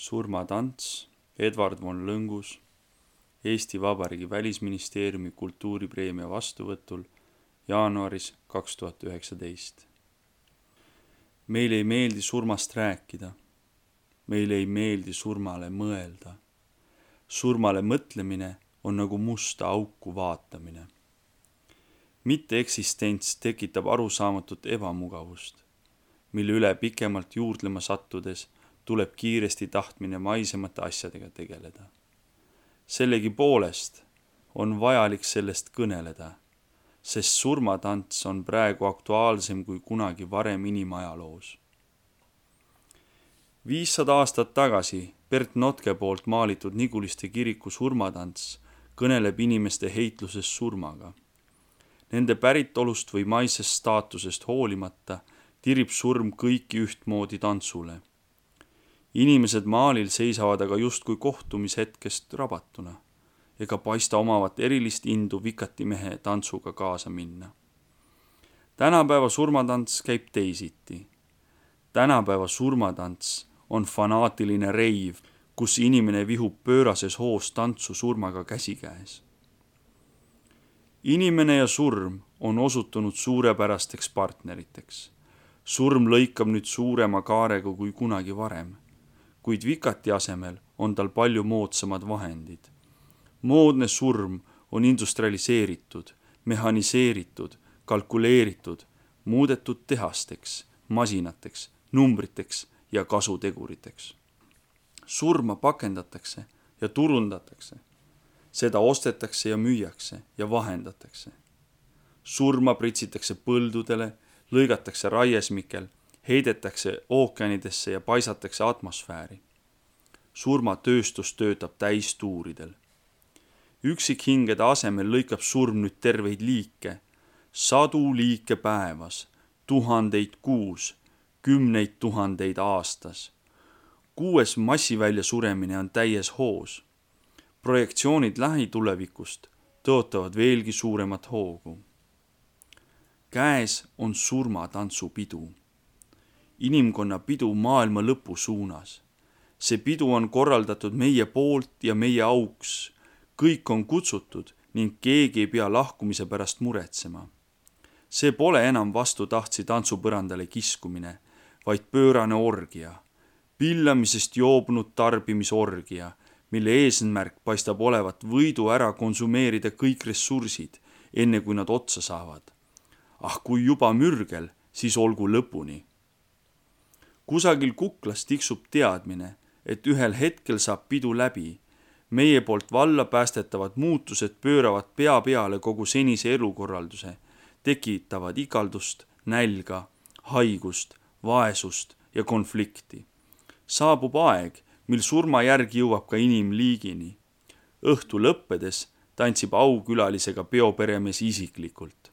surmatants Edward von Lõngus Eesti Vabariigi Välisministeeriumi kultuuripreemia vastuvõtul jaanuaris kaks tuhat üheksateist. meile ei meeldi surmast rääkida. meile ei meeldi surmale mõelda. surmale mõtlemine on nagu musta auku vaatamine. mitteeksistents tekitab arusaamatut ebamugavust, mille üle pikemalt juurdlema sattudes tuleb kiiresti tahtmine maisemate asjadega tegeleda. sellegipoolest on vajalik sellest kõneleda, sest surmatants on praegu aktuaalsem kui kunagi varem inimajaloos. viissada aastat tagasi Bert Notke poolt maalitud Niguliste kiriku surmatants kõneleb inimeste heitlusest surmaga. Nende päritolust või maisest staatusest hoolimata tirib surm kõiki ühtmoodi tantsule. Inimesed maalil seisavad aga justkui kohtumishetkest rabatuna ega paista omavat erilist indu vikatimehe tantsuga kaasa minna. tänapäeva surmatants käib teisiti. tänapäeva surmatants on fanaatiline reiv kus inimene vihub pöörases hoos tantsu surmaga käsikäes. inimene ja surm on osutunud suurepärasteks partneriteks. surm lõikab nüüd suurema kaarega kui kunagi varem, kuid vikati asemel on tal palju moodsamad vahendid. moodne surm on industrialiseeritud, mehhaniseeritud, kalkuleeritud, muudetud tehasteks, masinateks, numbriteks ja kasuteguriteks surma pakendatakse ja turundatakse. seda ostetakse ja müüakse ja vahendatakse. surma pritsitakse põldudele, lõigatakse raiesmikel, heidetakse ookeanidesse ja paisatakse atmosfääri. surmatööstus töötab täistuuridel. üksikhingede asemel lõikab surm nüüd terveid liike, sadu liike päevas, tuhandeid kuus, kümneid tuhandeid aastas kuues massivälja suremine on täies hoos. projektsioonid lähitulevikust tõotavad veelgi suuremat hoogu. käes on surmatantsupidu. Inimkonna pidu maailma lõpu suunas. see pidu on korraldatud meie poolt ja meie auks. kõik on kutsutud ning keegi ei pea lahkumise pärast muretsema. see pole enam vastutahtsi tantsupõrandale kiskumine, vaid pöörane orgia pillamisest joobunud tarbimisorgia, mille eesmärk paistab olevat võidu ära konsumeerida kõik ressursid, enne kui nad otsa saavad. ah kui juba mürgel, siis olgu lõpuni. Kusagil kuklas tiksub teadmine, et ühel hetkel saab pidu läbi. meie poolt valla päästetavad muutused pööravad pea peale kogu senise elukorralduse, tekitavad igaldust, nälga, haigust, vaesust ja konflikti saabub aeg, mil surmajärg jõuab ka inimliigini. õhtu lõppedes tantsib aukülalisega peoperemees isiklikult.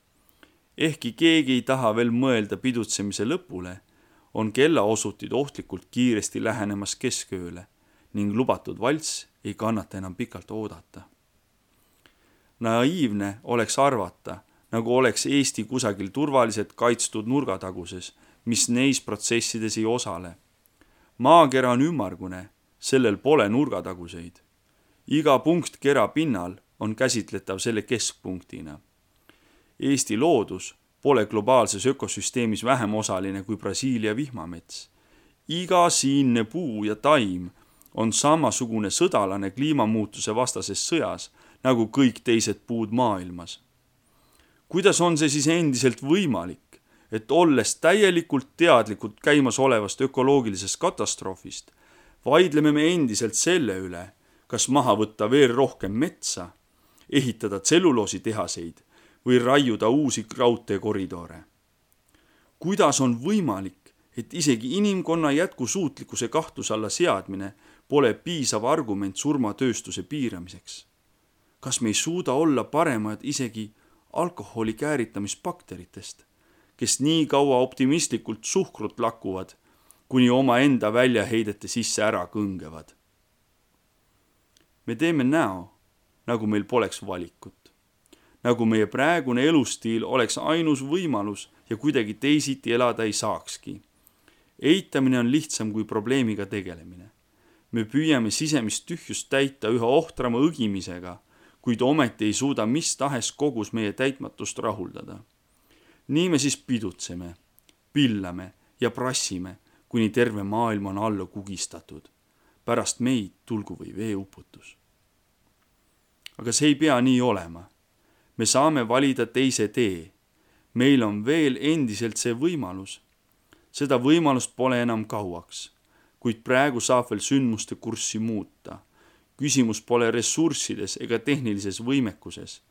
ehkki keegi ei taha veel mõelda pidutsemise lõpule, on kellaosutid ohtlikult kiiresti lähenemas keskööle ning lubatud valss ei kannata enam pikalt oodata. naiivne oleks arvata, nagu oleks Eesti kusagil turvaliselt kaitstud nurgataguses, mis neis protsessides ei osale maakera on ümmargune, sellel pole nurgataguseid. iga punkt kera pinnal on käsitletav selle keskpunktina. Eesti loodus pole globaalses ökosüsteemis vähem osaline kui Brasiilia vihmamets. iga siinne puu ja taim on samasugune sõdalane kliimamuutuse vastases sõjas nagu kõik teised puud maailmas. kuidas on see siis endiselt võimalik, et olles täielikult teadlikud käimasolevast ökoloogilisest katastroofist, vaidleme me endiselt selle üle, kas maha võtta veel rohkem metsa, ehitada tselluloositehaseid või raiuda uusi raudteekoridore. kuidas on võimalik, et isegi inimkonna jätkusuutlikkuse kahtluse alla seadmine pole piisav argument surmatööstuse piiramiseks? kas me ei suuda olla paremad isegi alkoholi kääritamisbakteritest? kes nii kaua optimistlikult suhkrut lakuvad, kuni omaenda väljaheidete sisse ära kõngevad. me teeme näo, nagu meil poleks valikut, nagu meie praegune elustiil oleks ainus võimalus ja kuidagi teisiti elada ei saakski. eitamine on lihtsam kui probleemiga tegelemine. me püüame sisemist tühjust täita üha ohtrama õgimisega, kuid ometi ei suuda mis tahes kogus meie täitmatust rahuldada. nii me siis pidutseme, pillame ja prassime, kuni terve maailm on alla kugistatud. pärast meid tulgu või veeuputus. aga see ei pea nii olema. Me saame valida teise tee. meil on veel endiselt see võimalus. seda võimalust pole enam kauaks kuid praegu saab veel sündmuste kurssi muuta. küsimus pole ressurssides ega tehnilises võimekuses.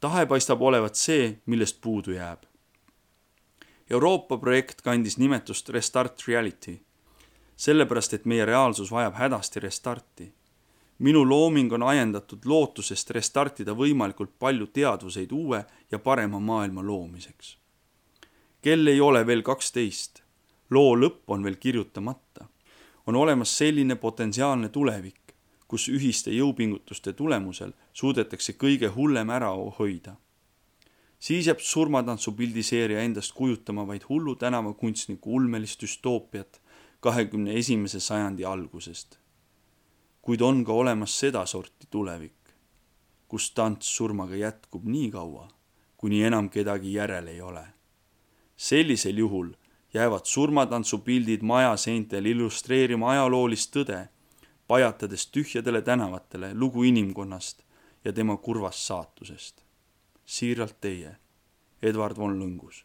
tahe paistab olevat see, millest puudu jääb. Euroopa projekt kandis nimetust Restart Reality, sellepärast et meie reaalsus vajab hädasti restarti. Minu looming on ajendatud lootusest restartida võimalikult palju teadvuseid uue ja parema maailma loomiseks. kell ei ole veel kaksteist, loo lõpp on veel kirjutamata on olemas selline potentsiaalne tulevik, kus ühiste jõupingutuste tulemusel suudetakse kõige hullem ära hoida. siis jääb surmatantsu pildiseeria endast kujutama vaid hullu tänavakunstniku ulmelist düstoopiat kahekümne esimese sajandi algusest. Kuid on ka olemas sedasorti tulevik, kus tants surmaga jätkub nii kaua, kuni enam kedagi järel ei ole. sellisel juhul jäävad surmatantsupildid majaseintel illustreerima ajaloolist tõde, pajatades tühjadele tänavatele lugu inimkonnast ja tema kurvast saatusest. siiralt teie, Edward von Lõngus